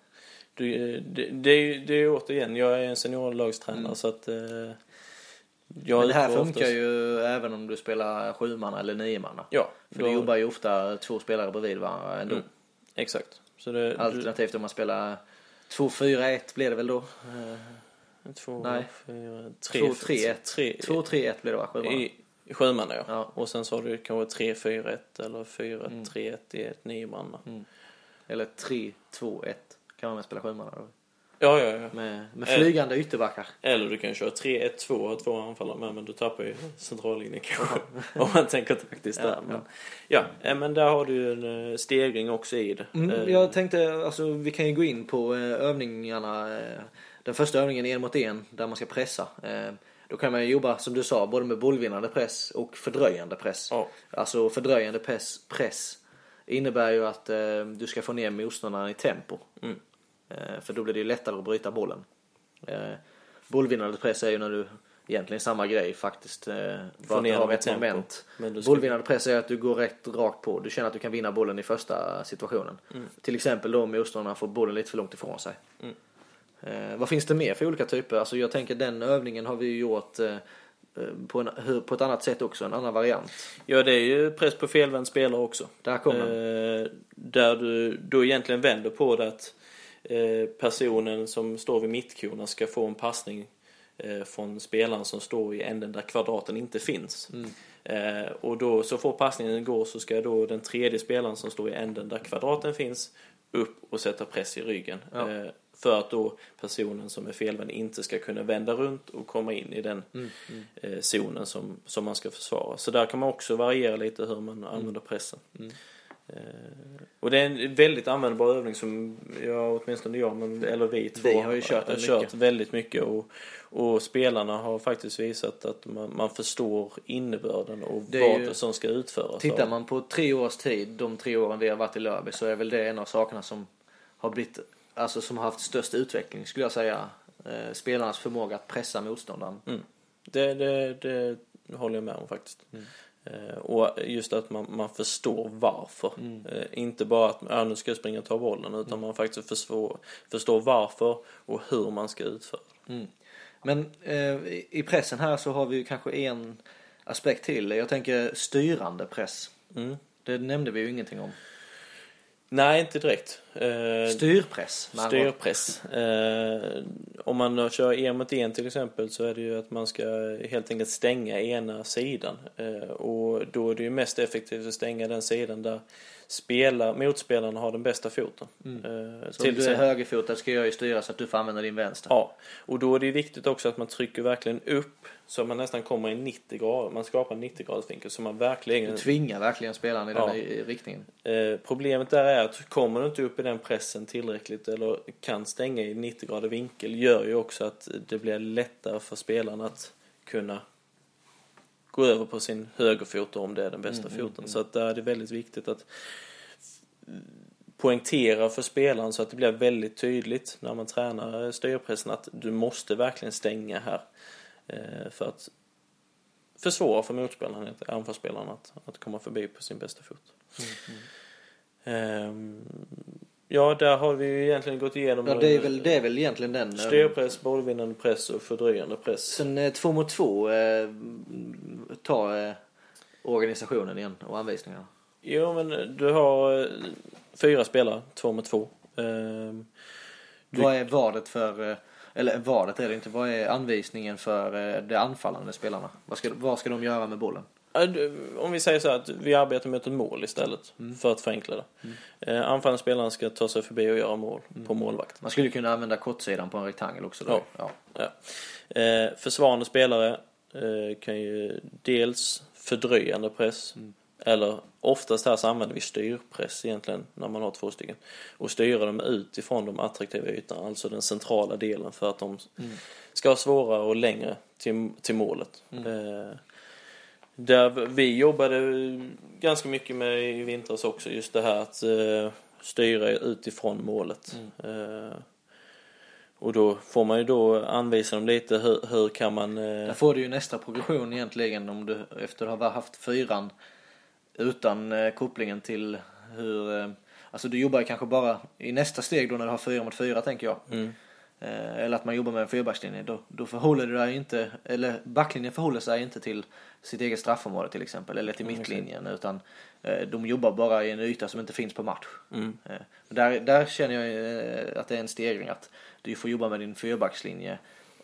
Du, eh, det, det, är det är ju återigen, jag är en seniorlagstränare så att eh, Men det här funkar oftast- ju även om du spelar sjumanna eller niomanna. Ja, För då- du jobbar ju ofta två spelare bredvid varandra ändå. Mm. Exakt. Så det, du, Alternativt om man spelar 2-4-1 blir det väl då? Eh, två, Nej. fyra, tre, 2-3-1. tre, 2-3-1 blir det va? Sjumanna? I sjumanna ja. Ja. Och sen så har du kanske 3-4-1 eller 4-3-1 i ett niomanna. Mm. Eller 3-2-1 kan man väl spela sjumanna då? Ja, ja, ja. Med, med Eh. flygande ytterbackar. Eller du kan köra 3-1-2 och två anfallare med men du tappar ju centrallinjen *laughs* kanske. om man tänker taktiskt Ja, där. Men, ja. eh, men där har du ju en eh, stegring också i det. Mm, jag tänkte, alltså vi kan ju gå in på övningarna. Den första övningen en mot en där man ska pressa. Då kan man jobba, som du sa, både med bollvinnande press och fördröjande press. Ja. Alltså fördröjande press, press innebär ju att du ska få ner motståndaren i tempo. Mm. Eh, för då blir det ju lättare att bryta bollen. Eh, bollvinnande press är ju när du egentligen samma grej faktiskt. Eh, bara att du har rätt tempo. moment. Ska- Bollvinnande press är att du går rätt rakt på. Du känner att du kan vinna bollen i första situationen. Mm. Till exempel då om motståndaren får bollen lite för långt ifrån sig. Mm. Eh, vad finns det mer för olika typer? Alltså jag tänker den övningen har vi ju gjort eh, på, en, hur- på ett annat sätt också, en annan variant. Ja, det är ju press på felvänd spelare också. Där kom den. Eh, där du då egentligen vänder på det att personen som står vid mittkorna ska få en passning eh, från spelaren som står i änden där kvadraten inte finns. Mm. Eh, och då så får passningen gå så ska då den tredje spelaren som står i änden där kvadraten finns upp och sätta press i ryggen. Ja. Eh, för att då personen som är felvänd inte ska kunna vända runt och komma in i den Mm, eh, zonen som, som man ska försvara. Så där kan man också variera lite hur man använder pressen. Eh, och det är en väldigt användbar övning som jag, åtminstone jag, men, eller vi två Vi har ju kört den kört väldigt mycket. Och, och spelarna har faktiskt visat att man, man förstår innebörden och vad ju- som ska utföras. Tittar man på tre års tid, de tre åren vi har varit i Lörby, så är väl det en av sakerna som har blivit, alltså som har haft störst utveckling skulle jag säga. Eh, spelarnas förmåga att pressa motståndaren. Mm. Det, det, det håller jag med om faktiskt. Mm. Eh, och just att man, man förstår varför. Mm. Eh, inte bara att ja, nu ska jag springa och ta bollen utan man faktiskt förstår, förstår varför och hur man ska utföra. Mm. Men eh, i- i pressen här så har vi ju kanske en aspekt till. Jag tänker styrande press. Mm. Det nämnde vi ju ingenting om. Nej, inte direkt. Eh, Styrpress. Styrpress. Eh, om man kör en mot en till exempel så är det ju att man ska helt enkelt stänga ena sidan. Eh, och då är det ju mest effektivt att stänga den sidan där spelar, motspelarna har den bästa foten. Eh, Så om du är högerfotad ska jag ju styra så att du får använda din vänster. Ja, och då är det viktigt också att man trycker verkligen upp så man nästan kommer i 90 grader. Man skapar en 90 graders vinkel så man verkligen... Du tvingar verkligen spelaren i Ja. den i- riktningen. Eh, problemet där är att kommer du inte upp i den pressen tillräckligt eller kan stänga i 90 grader vinkel gör ju också att det blir lättare för spelaren att kunna gå över på sin högerfot om det är den bästa foten. Så att där är det väldigt viktigt att poängtera för spelaren så att det blir väldigt tydligt när man tränar styrpressen att du måste verkligen stänga här. Eh, för att försvåra för motspelaren, anfallsspelaren, att, att komma förbi på sin bästa fot. Ehm, ja, där har vi ju egentligen gått igenom Ja, det är väl, det är väl egentligen den. eh, styrpress, bollvinnande press och fördröjande press. Sen eh, två mot två, eh, ta eh, organisationen igen och anvisningarna. Jo, men du har eh, fyra spelare, två mot två. Ehm, Du- Vad är vadet för, eh, eller vadet är det inte, vad är anvisningen för eh, de anfallande spelarna? Vad ska, vad ska de göra med bollen? Om vi säger så här att vi arbetar mot ett mål istället för att förenkla det. Mm. Anfallande spelaren ska ta sig förbi och göra mål på målvakten. Man skulle kunna använda kortsidan på en rektangel också då. Ja. Ja. Ja. Eh, försvarande spelare eh, kan ju dels fördröjande press eller oftast här så använder vi styrpress egentligen när man har två stycken och styra dem utifrån de attraktiva ytorna, alltså den centrala delen för att de ska ha svårare och längre till, till målet. Eh, där vi jobbade ganska mycket med i vintras också just det här att eh, styra utifrån målet. Eh, och då får man ju då anvisa dem lite hur, hur kan man... Eh, Där får du ju nästa progression egentligen om du efter att ha haft fyran utan eh, kopplingen till hur... Eh, alltså du jobbar ju kanske bara i nästa steg då när du har fyra mot fyra tänker jag. mm, eller att man jobbar med en fyrbackslinje. Då, då förhåller du dig inte, eller backlinjen förhåller sig inte till sitt eget straffområde till exempel. Eller till mittlinjen. Utan eh, de jobbar bara i en yta som inte finns på match. mm, Eh, där, där känner jag eh, att det är en stegring. Att du får jobba med din fyrbackslinje.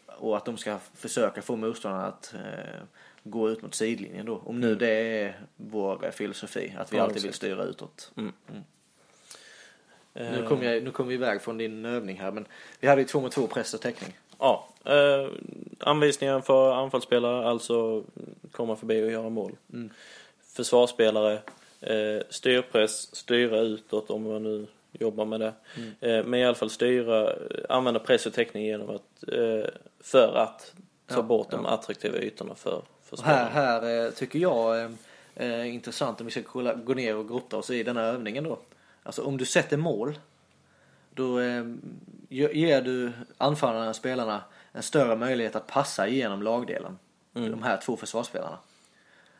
Och att de ska försöka få motståndarna att eh, gå ut mot sidlinjen då. Om nu det är vår eh, filosofi. Att vi alltid vill styra utåt. mm. Nu kom, jag, nu kom vi iväg från din övning här. Men vi hade ju två mot två press och täckning. Ja, eh, anvisningar för anfallsspelare, alltså komma förbi och göra mål. Mm. Försvarsspelare, eh, styrpress, styra utåt om man nu jobbar med det. Mm. Eh, men i alla fall styra, använda press och täckning genom att, eh, för att ta Ja, bort de ja. attraktiva ytorna för, för Och här, spelarna. här eh, tycker jag eh, är intressant om vi ska gå ner och grotta oss i den här övningen då. Alltså om du sätter mål, då eh, ge- ger du anfallarna och spelarna en större möjlighet att passa igenom lagdelen. De här två försvarsspelarna.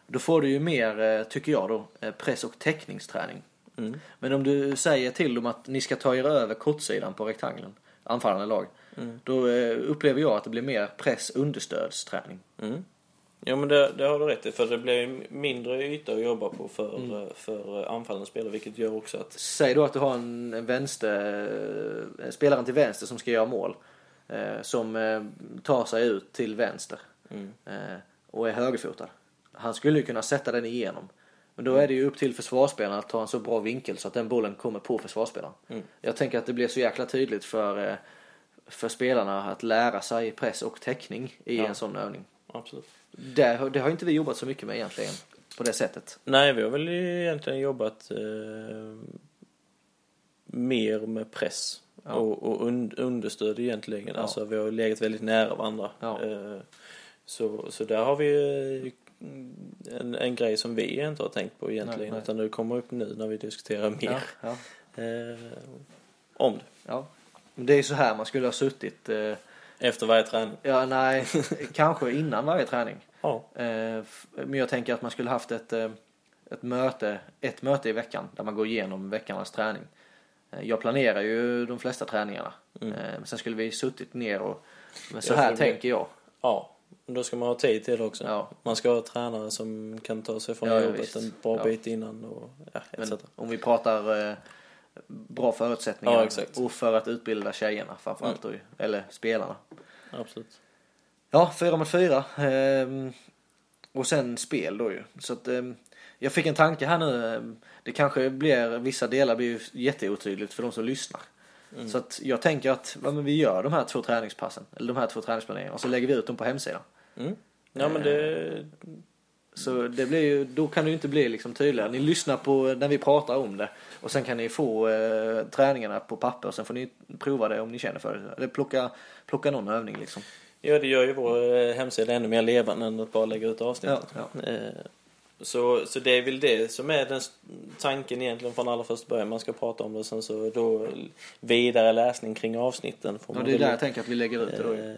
Då får du ju mer, eh, tycker jag då, eh, press och täckningsträning. Mm. Men om du säger till dem att ni ska ta er över kortsidan på rektangeln, anfallande lag, då eh, upplever jag att det blir mer press understödsträning. Mm. Ja men det, det har du rätt i för det blir mindre yta att jobba på för, Mm. eh, för eh, anfallande spelare vilket gör också att Säg då att du har en en vänster, eh, spelaren till vänster som ska göra mål. Eh, som eh, tar sig ut till vänster. Mm. Eh, och är högerfotad. Han skulle ju kunna sätta den igenom. Men då är det ju upp till försvarsspelaren att ta en så bra vinkel så att den bollen kommer på försvarsspelaren. Mm. Jag tänker att det blir så jäkla tydligt för, för spelarna att lära sig press och täckning i Ja. en sån övning. absolut. Det, har- det har inte vi jobbat så mycket med egentligen. På det sättet. Nej, vi har väl egentligen jobbat eh, mer med press Ja. och, och un, understöd egentligen. Ja. Alltså vi har legat väldigt nära varandra. Ja. Eh, så, så där har vi eh, en, en grej som vi inte har tänkt på egentligen. Nej, nej. Utan det kommer upp nu när vi diskuterar mer eh, om det. Ja. Det är så här man skulle ha suttit. Efter varje träning. ja, nej, *laughs* kanske innan varje träning. Ja. Eh, men jag tänker att man skulle haft ett, eh, ett möte, ett möte i veckan där man går igenom veckornas träning. Eh, jag planerar ju de flesta träningarna. Mm. Men sen skulle vi suttit ner och, men så här tänker jag. ja. Då ska man ha tid till det också. Ja. Man ska ha tränare som kan ta sig från Ja, jobbet visst. en bra Ja. bit innan och ja, etc. Om vi pratar bra förutsättningar Ja, och för att utbilda tjejerna framförallt då, ju, eller spelarna. Absolut. Ja, fyra mot fyra. Ehm, och sen spel då ju. Så att, ehm, jag fick en tanke här nu. ehm, Det kanske blir, vissa delar blir ju jätteotydligt för de som lyssnar. Mm. Så att jag tänker att ja, men vi gör de här två träningspassen, eller de här två träningsplaneringarna och så lägger vi ut dem på hemsidan. Mm. Ja men det, Så det blir ju, då kan det ju inte bli liksom tydligare. Ni lyssnar på när vi pratar om det och sen kan ni få eh, träningarna på papper och sen får ni prova det om ni känner för det. Eller plocka, plocka någon övning liksom. ja, det gör ju vår eh, hemsida ännu mer levande än att bara lägga ut avsnitt. Ja, Eh, Så, så det är väl det som är den tanken egentligen från allra första början. Man ska prata om det och sen så då vidare läsning kring avsnitten. Får Ja, det är där jag tänker att vi lägger ut det då. Eh,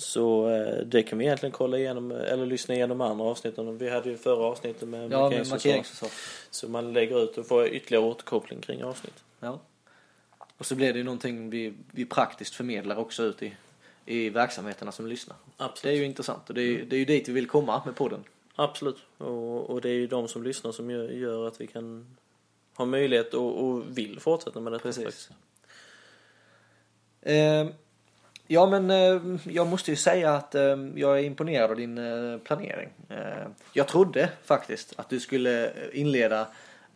Så eh, det kan vi egentligen kolla igenom eller lyssna igenom andra avsnitten. Vi hade ju förra avsnittet med Ja, markeringsförsvar. Så man lägger ut och får ytterligare återkoppling kring avsnitt. Ja. Och så blir det ju någonting vi, vi praktiskt förmedlar också ut i, i verksamheterna som lyssnar. Absolut. Det är ju intressant och det är, ju- det är ju dit vi vill komma med podden. Absolut. Och, och det är ju de som lyssnar som gör, gör att vi kan ha möjlighet och, och vill fortsätta med detta. Precis. Ja, men eh, jag måste ju säga att eh, jag är imponerad av din eh, planering. Eh, jag trodde faktiskt att du skulle inleda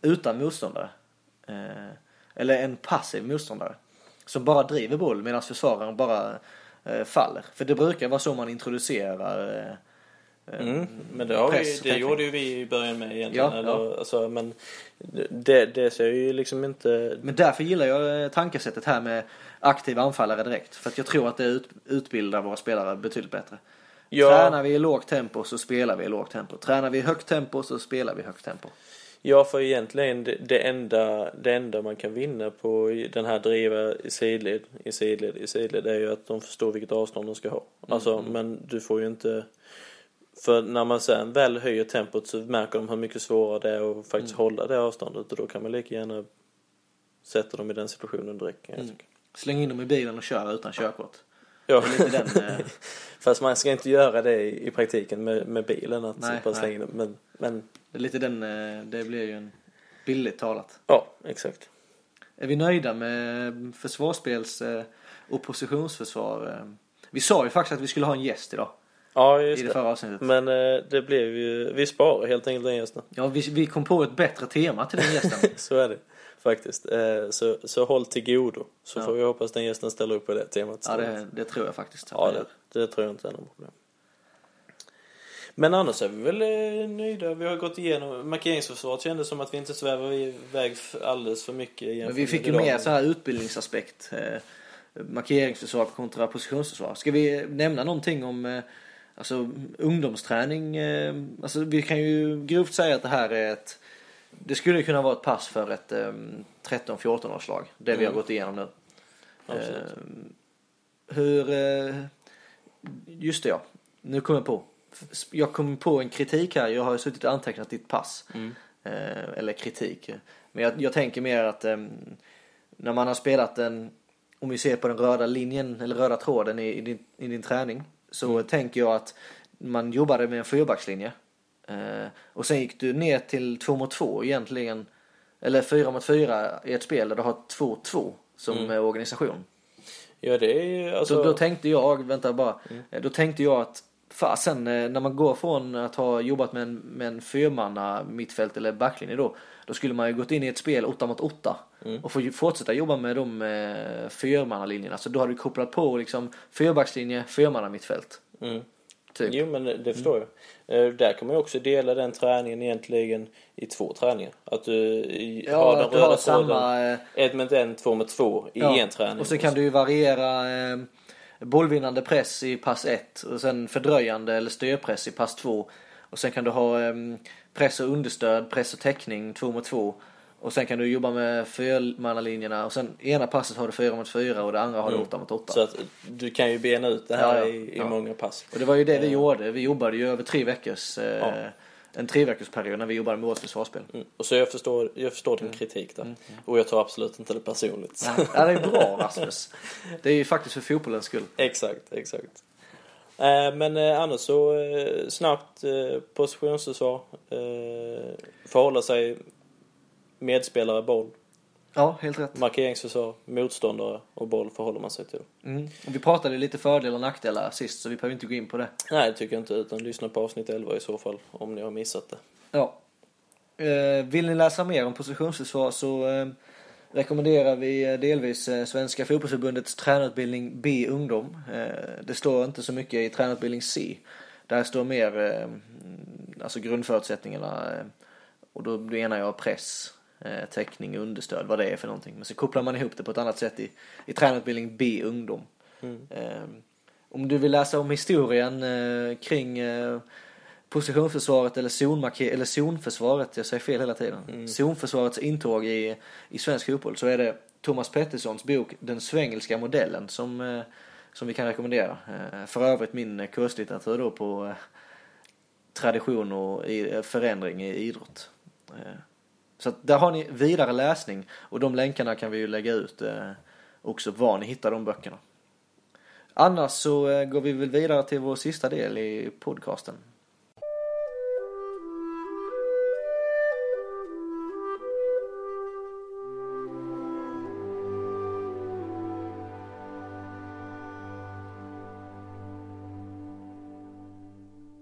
utan motståndare. Eh, eller en passiv motståndare. Som bara driver boll medan försvararen bara eh, faller. För det brukar vara så man introducerar Mm, men det, har vi, press och det gjorde ju vi i början med egentligen. Ja, eller, Alltså, men det, det ser ju liksom inte... Men därför gillar jag eh, tankesättet här med aktiva anfallare direkt. För att jag tror att det ut, utbildar våra spelare betydligt bättre. Ja, Tränar vi i lågt tempo så spelar vi i lågt tempo. Tränar vi i högt tempo så spelar vi i högt tempo. ja, för egentligen det, enda, det enda man kan vinna på den här driva i sidled, i sidled, i sidled är ju att de förstår vilket avstånd de ska ha. Alltså, men du får ju inte... För när man sen väl höjer tempot så märker de hur mycket svårare det är att faktiskt hålla det avståndet och då kan man lika gärna sätta dem i den situationen direkt tycka. Släng in dem i bilen och kör utan körkort. Ja. Den, eh, *laughs* Fast man ska inte göra det i, i praktiken med, med bilen att Nej, bara slänga in den. Men, men det är lite den, eh, det blir ju en billigt talat. ja, exakt. Är vi nöjda med försvarsspels eh, och positionsförsvar? eh? Vi sa ju faktiskt att vi skulle ha en gäst idag. Ja, I just det det. förra avsnittet. Men eh, det blev ju, vi sparar helt enkelt den gästen. Ja, vi, vi kom på ett bättre tema till den gästen. *laughs* Så är det faktiskt. Eh, så, så håll till godo. Så Ja. får vi hoppas den gästen ställer upp på det temat. ja, det, det tror jag faktiskt. ja det, det tror jag inte är något problem. Men annars är vi väl eh, nöjda. Vi har gått igenom markeringsförsvaret. Kändes som att vi inte svävar iväg alldeles för mycket. Men vi fick ju med så här utbildningsaspekt. Markeringsförsvar kontra positionsförsvar. Ska vi nämna någonting om alltså, ungdomsträning? Eh, alltså, vi kan ju grovt säga att det här är ett det skulle kunna vara ett pass för ett eh, 13-14 årslag. Det vi har Mm. gått igenom nu. Absolut. Eh, hur... Eh, just det ja. Nu kom jag på. Jag kom på en kritik här. Jag har suttit och antecknat ditt pass. Mm. Eh, eller kritik. Men jag, jag tänker mer att eh, när man har spelat en, om vi ser på den röda linjen eller röda tråden i, i, din, i din träning. Så Mm. tänker jag att man jobbade med en fyrbackslinje. Eh, och sen gick du ner till två mot två egentligen. Eller fyra mot fyra i ett spel där du har 2-2 som Mm. organisation. Ja, det är alltså... Så då tänkte jag, vänta bara, Mm. Eh, då tänkte jag att fasen eh, när man går från att ha jobbat med en, med en fyrmanna mittfält eller backlinje då, då skulle man ju gått in i ett spel 8 mot 8 Mm. och få fortsätta jobba med de eh, fyrmannalinjerna. Så då har du kopplat på liksom fyrbackslinje, fyrmanna mittfält. Mm. Typ. Jo, men det förstår jag. Eh, där kan man ju också dela den träningen egentligen i två träningar. Att du i- Ja, har den röda tråden samma... Eh, ett med en, två med två i Ja, en träning. Och så kan du ju variera eh, bollvinnande press i pass 1 och sen fördröjande eller styrpress i pass 2. Och sen kan du ha eh, press och understöd, press och täckning 2 mot 2. Och sen kan du jobba med fyrmannalinjerna och sen ena passet har du 4 mot 4 och det andra har du 8 mot 8. Så att du kan ju bena ut det här Ja, ja, i, i ja. många pass. Och det var ju det vi Eh. gjorde. Vi jobbade ju över tre veckors, eh. En tre veckors period när vi jobbade med vårt försvarsspel. Mm. Och så jag förstår, jag förstår din kritik där. Och jag tar absolut inte det personligt. Ja, det är bra *laughs* Rasmus. Det är ju faktiskt för fotbollens skull. exakt, exakt. Eh, men eh, annars så eh, snabbt eh, positionsförsvar. Eh, förhålla sig medspelare, boll. Ja, helt rätt. Markeringsförsvar, motståndare och boll förhåller man sig till. Mm. Och vi pratade lite fördelar och nackdelar sist så vi behöver inte gå in på det. Nej, det tycker jag inte. Utan lyssna på avsnitt 11 i så fall. Om ni har missat det. Ja. Eh, vill ni läsa mer om positionsförsvar så eh, rekommenderar vi eh, delvis Svenska fotbollsförbundets tränarutbildning B ungdom. Det står inte så mycket i tränarutbildning C. Där står mer alltså grundförutsättningarna och då menar jag press, eh, täckning, understöd, vad det är för någonting. Men så kopplar man ihop det på ett annat sätt i, i tränarutbildning B ungdom. Mm. Eh, om du vill läsa om historien eh, kring eh, positionsförsvaret eller, zonmarker- eller zonförsvaret, jag säger fel hela tiden. Mm. Zonförsvarets intåg i, i svensk fotboll så är det Thomas Petterssons bok Den svengelska modellen som, eh, som vi kan rekommendera. Eh, för övrigt min kurslitteratur då på eh, tradition och förändring i idrott. Så att där har ni vidare läsning och de länkarna kan vi ju lägga ut eh, också var ni hittar de böckerna. Annars så eh, går vi väl vidare till vår sista del i podcasten.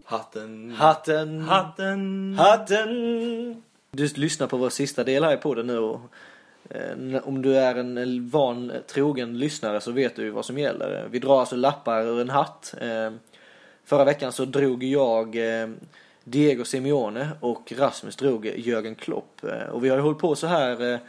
Hatten. Hatten. Hatten. Hatten. Du lyssnar på vår sista del här i podden nu och eh, om du är en van trogen lyssnare så vet du ju vad som gäller. Vi drar alltså lappar ur en hatt. Eh, Förra veckan så drog jag eh, Diego Simeone och Rasmus drog Jörgen Klopp. Och vi har ju hållit på så här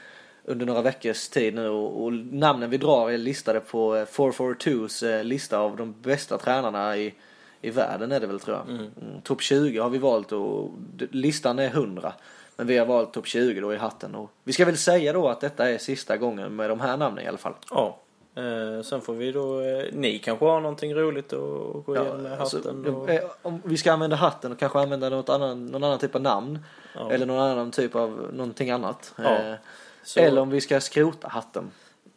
under några veckors tid nu och, namnen vi drar är listade på eh, 442s eh, lista av de bästa tränarna i, i världen är det väl tror jag. Mm. Topp 20 har vi valt och listan är 100. Men vi har valt topp 20 då i hatten. Och vi ska väl säga då att detta är sista gången med de här namnen i alla fall. Ja. Eh, sen får vi då, eh, ni kanske har någonting roligt att gå igenom med alltså, hatten. och, eh, om vi ska använda hatten och kanske använda något annan, någon annan typ av namn. Ja. Eller någon annan typ av någonting annat. Ja. Eh, så, Eller om vi ska skrota hatten.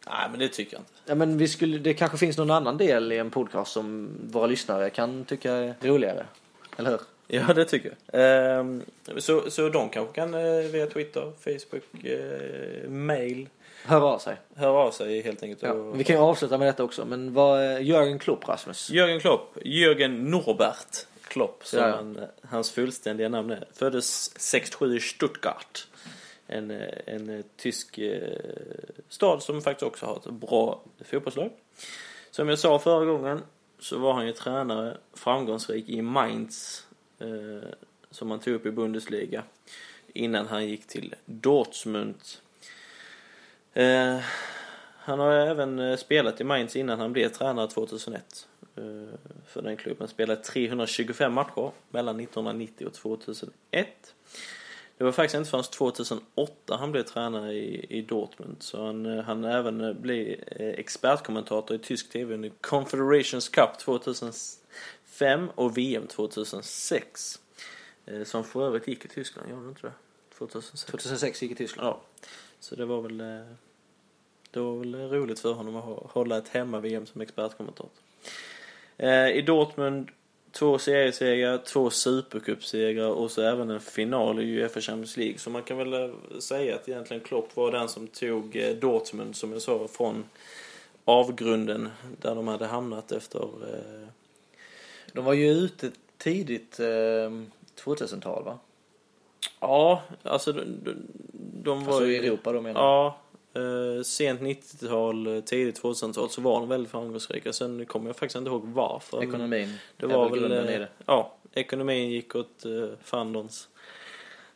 Nej men det tycker jag inte. Ja, men vi skulle, det kanske finns någon annan del i en podcast som våra lyssnare kan tycka är roligare. Eller hur? Ja det tycker jag. Ehm, så, så de kanske kan eh, via Twitter, Facebook, eh, mail Hör av sig. höra av sig helt enkelt. Ja, och, vi kan ju avsluta med detta också. Men vad är Jörgen Klopp, Rasmus? Jörgen Klopp, Jörgen Norbert Klopp som Ja, ja. Han, hans fullständiga namn är. Föddes 67 i Stuttgart. En, eh, en eh, tysk eh, stad som faktiskt också har ett bra fotbollslag. Som jag sa förra gången så var han ju tränare, framgångsrik i Mainz. Eh, som han tog upp i Bundesliga. Innan han gick till Dortmund. Eh, han har även eh, spelat i Mainz innan han blev tränare 2001 för den klubben. Spelade 325 matcher mellan 1990 och 2001. Det var faktiskt inte förrän 2008 han blev tränare i, i Dortmund. Så han, han även blev expertkommentator i tysk TV under Confederations Cup 2005 och VM 2006. Eh, Som för övrigt gick i Tyskland, gjorde det inte det? 2006. 2006 gick i Tyskland. Ja. Så det var väl, eh, det var väl roligt för honom att hålla ett hemma-VM som expertkommentator. Eh, I Dortmund två seriesegrar, två supercupsegrar och så även en final i Uefa Champions League. Så man kan väl eh, säga att egentligen Klopp var den som tog eh, Dortmund, som jag sa, från avgrunden där de hade hamnat efter eh, De var ju ute tidigt eh, 2000-tal va? Ja, alltså de, de, de var Alltså i Europa då menar Ja, eh, sent 90-tal, eh, tidigt 2000-tal så var de väldigt framgångsrika. Sen kommer jag faktiskt inte ihåg varför. Ekonomin. Det var väl väl, grunden i eh, det. ja, ekonomin gick åt eh, fandons.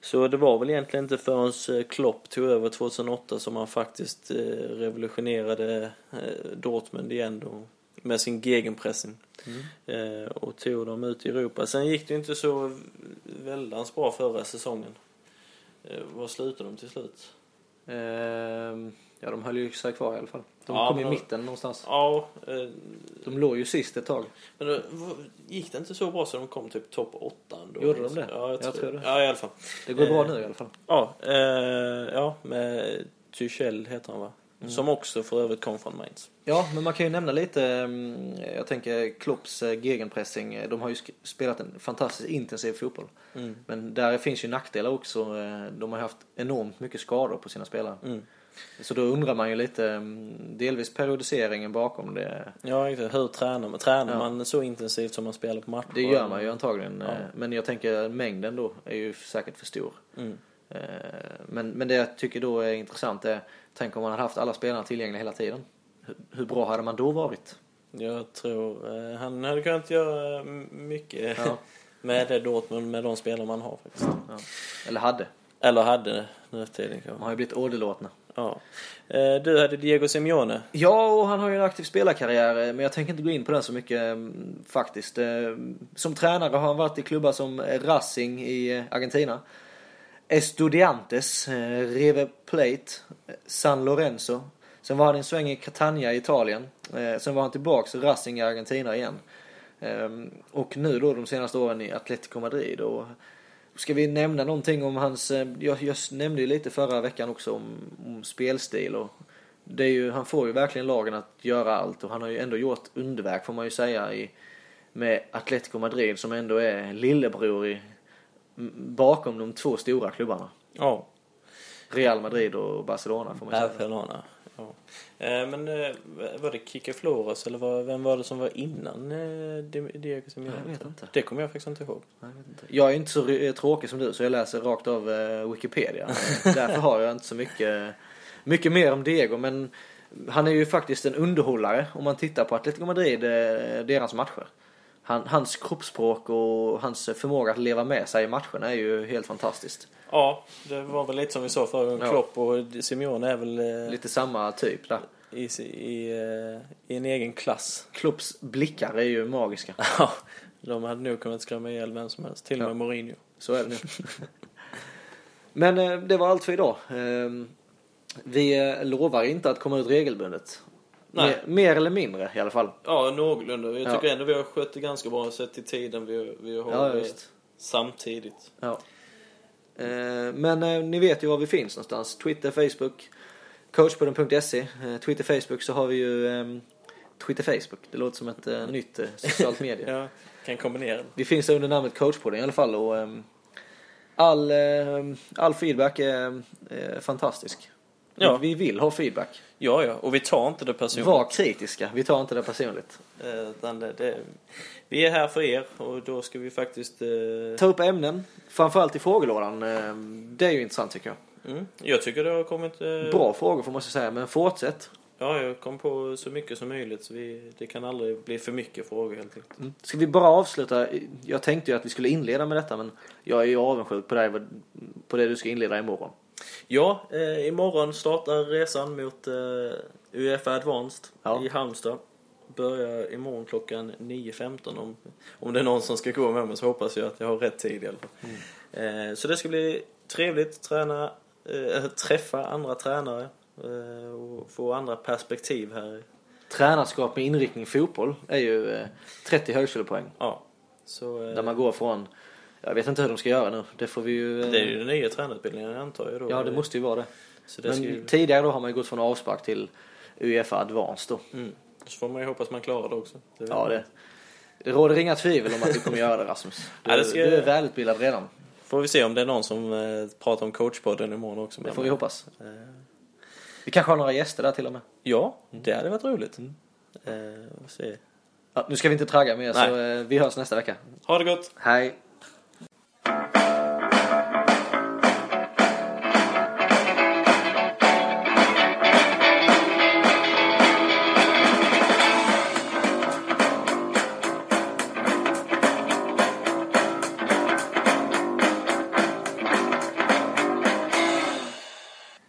Så det var väl egentligen inte förrän eh, Klopp tog över 2008 som han faktiskt eh, revolutionerade eh, Dortmund igen då med sin gegenpressing. Mm. Eh, och tog dem ut i Europa. Sen gick det inte så väldans bra förra säsongen. Eh, vad slutade de till slut? Ehm, ja, de höll ju sig kvar i alla fall. De Ja, kom i mitten någonstans. Ja, eh, De låg ju sist ett tag. men då, gick det inte så bra så de kom typ topp 8 ändå? Gjorde de det? Ja, jag, Jag tror, tror det. Ja, i alla fall. Det går bra Eh, nu i alla fall. Ja, eh, ja med Tuchel heter han va? Som också för övrigt kom från Mainz. Ja, men man kan ju nämna lite, mm, jag tänker Klopps eh, gegenpressing. De har ju spelat en fantastiskt intensiv fotboll. Mm. Men där finns ju nackdelar också. eh, De har haft enormt mycket skador på sina spelare. Mm. Så då undrar man ju lite, mm, delvis periodiseringen bakom det. Ja. Hur tränar man? Tränar Ja. man så intensivt som man spelar på matcher? Det gör man ju antagligen. Ja. eh, Men jag tänker mängden då är ju säkert för stor. Mm. Eh, Men, men det jag tycker då är intressant är, tänk om man hade haft alla spelarna tillgängliga hela tiden. Hur, hur bra hade man då varit? Jag tror eh, han hade kunnat göra mycket Ja. *laughs* med det Dortmund med de spelare man har faktiskt. Ja. Eller hade. Eller hade nu tiden De kanske. har ju blivit åderlåtna. Ja. Eh, Du hade Diego Simeone. Ja, och han har ju en aktiv spelarkarriär, men jag tänker inte gå in på den så mycket mm, faktiskt. Som tränare har han varit i klubbar som Racing i Argentina, Estudiantes, eh, River Plate, eh, San Lorenzo. Sen var han en sväng i Catania i Italien. Eh, sen var han tillbaks i Racing i Argentina igen. Ehm, och nu då de senaste åren i Atletico Madrid. Och Ska vi nämna någonting om hans, jag, jag nämnde ju lite förra veckan också om, om spelstil och det är ju, han får ju verkligen lagen att göra allt och han har ju ändå gjort underverk får man ju säga i, med Atletico Madrid som ändå är lillebror i, bakom de två stora klubbarna. Ja. Real Madrid och Barcelona får man säga. Barcelona. Ja. Eh, men eh, var det Kike Flores eller var, vem var det som var innan eh, Di- Diego Simeone? Jag vet inte. Det kommer jag faktiskt inte ihåg. Jag, vet inte. jag är inte så tråkig som du så jag läser rakt av Wikipedia. *laughs* Därför har jag inte så mycket, mycket mer om Diego. Men han är ju faktiskt en underhållare om man tittar på Atletico Madrid, deras matcher. Han, hans kroppsspråk och hans förmåga att leva med sig i matcherna är ju helt fantastiskt. Ja, det var väl lite som vi sa förra gången. Ja. Klopp och Simeone är väl eh, Lite samma typ där. i, i, eh, i en egen klass. Klopps blickar är ju magiska. *laughs* Ja, de hade nog kunnat skrämma ihjäl vem som helst. Till och med Ja. Mourinho. Så är det nu. *laughs* Men eh, det var allt för idag. Eh, Vi eh, lovar inte att komma ut regelbundet. Nej. Mer, mer eller mindre i alla fall. Ja, någorlunda. Jag Ja. tycker ändå vi har skött det ganska bra sett till tiden vi, vi har Ja, eh, visst. samtidigt. Ja. Eh, Men eh, ni vet ju var vi finns någonstans. Twitter, Facebook, coachpodden.se. Eh, Twitter, Facebook så har vi ju ehm, Twitter, Facebook. Det låter som ett eh, nytt eh, socialt *laughs* medie. Ja, kan kombinera det. Vi finns under namnet coachpodden i alla fall och ehm, all, ehm, all feedback är, är fantastisk. Ja. Vi vill ha feedback. Ja, ja, och vi tar inte det personligt. Var kritiska, vi tar inte det personligt. Eh, det, det, vi är här för er och då ska vi faktiskt... Eh, Ta upp ämnen, framförallt i frågelådan. eh, Det är ju intressant tycker jag. mm, jag tycker det har kommit... Eh, Bra frågor får man säga, men fortsätt. Ja, jag kom på så mycket som möjligt så vi, det kan aldrig bli för mycket frågor helt enkelt. Ska vi bara avsluta? Jag tänkte ju att vi skulle inleda med detta men jag är ju avundsjuk på dig, på det du ska inleda imorgon. Ja, eh, imorgon startar resan mot eh, Uefa Advanced Ja. i Halmstad. Börjar imorgon klockan 9.15 om, om det är någon som ska gå med mig så hoppas jag att jag har rätt tid i alla fall. Eh, så det ska bli trevligt, träna, eh, träffa andra tränare eh, och få andra perspektiv här. Tränarskap med inriktning fotboll är ju eh, 30 högskolepoäng. Ja, så eh, Där man går från, jag vet inte hur de ska göra nu, det får vi ju... eh, det är ju den nya tränarutbildningen antar jag då. Ja, det måste ju vara det. Så det Men ju, tidigare då har man ju gått från avspark till Uefa Advanced då. mm. Så får man ju hoppas man klarar det också. Det Ja, det, det råder inga tvivel om att du kommer göra det Rasmus. Du, *laughs* Ja, det ska- du är välutbildad redan. Får vi se om det är någon som eh, pratar om coachpodden imorgon också. Det får vi mig. hoppas. Eh, Vi kanske har några gäster där till och med. Ja, det hade varit roligt. Mm. Eh. Ja, nu ska vi inte tragga mer så Nej. eh, vi hörs nästa vecka. Ha det gott! Hej!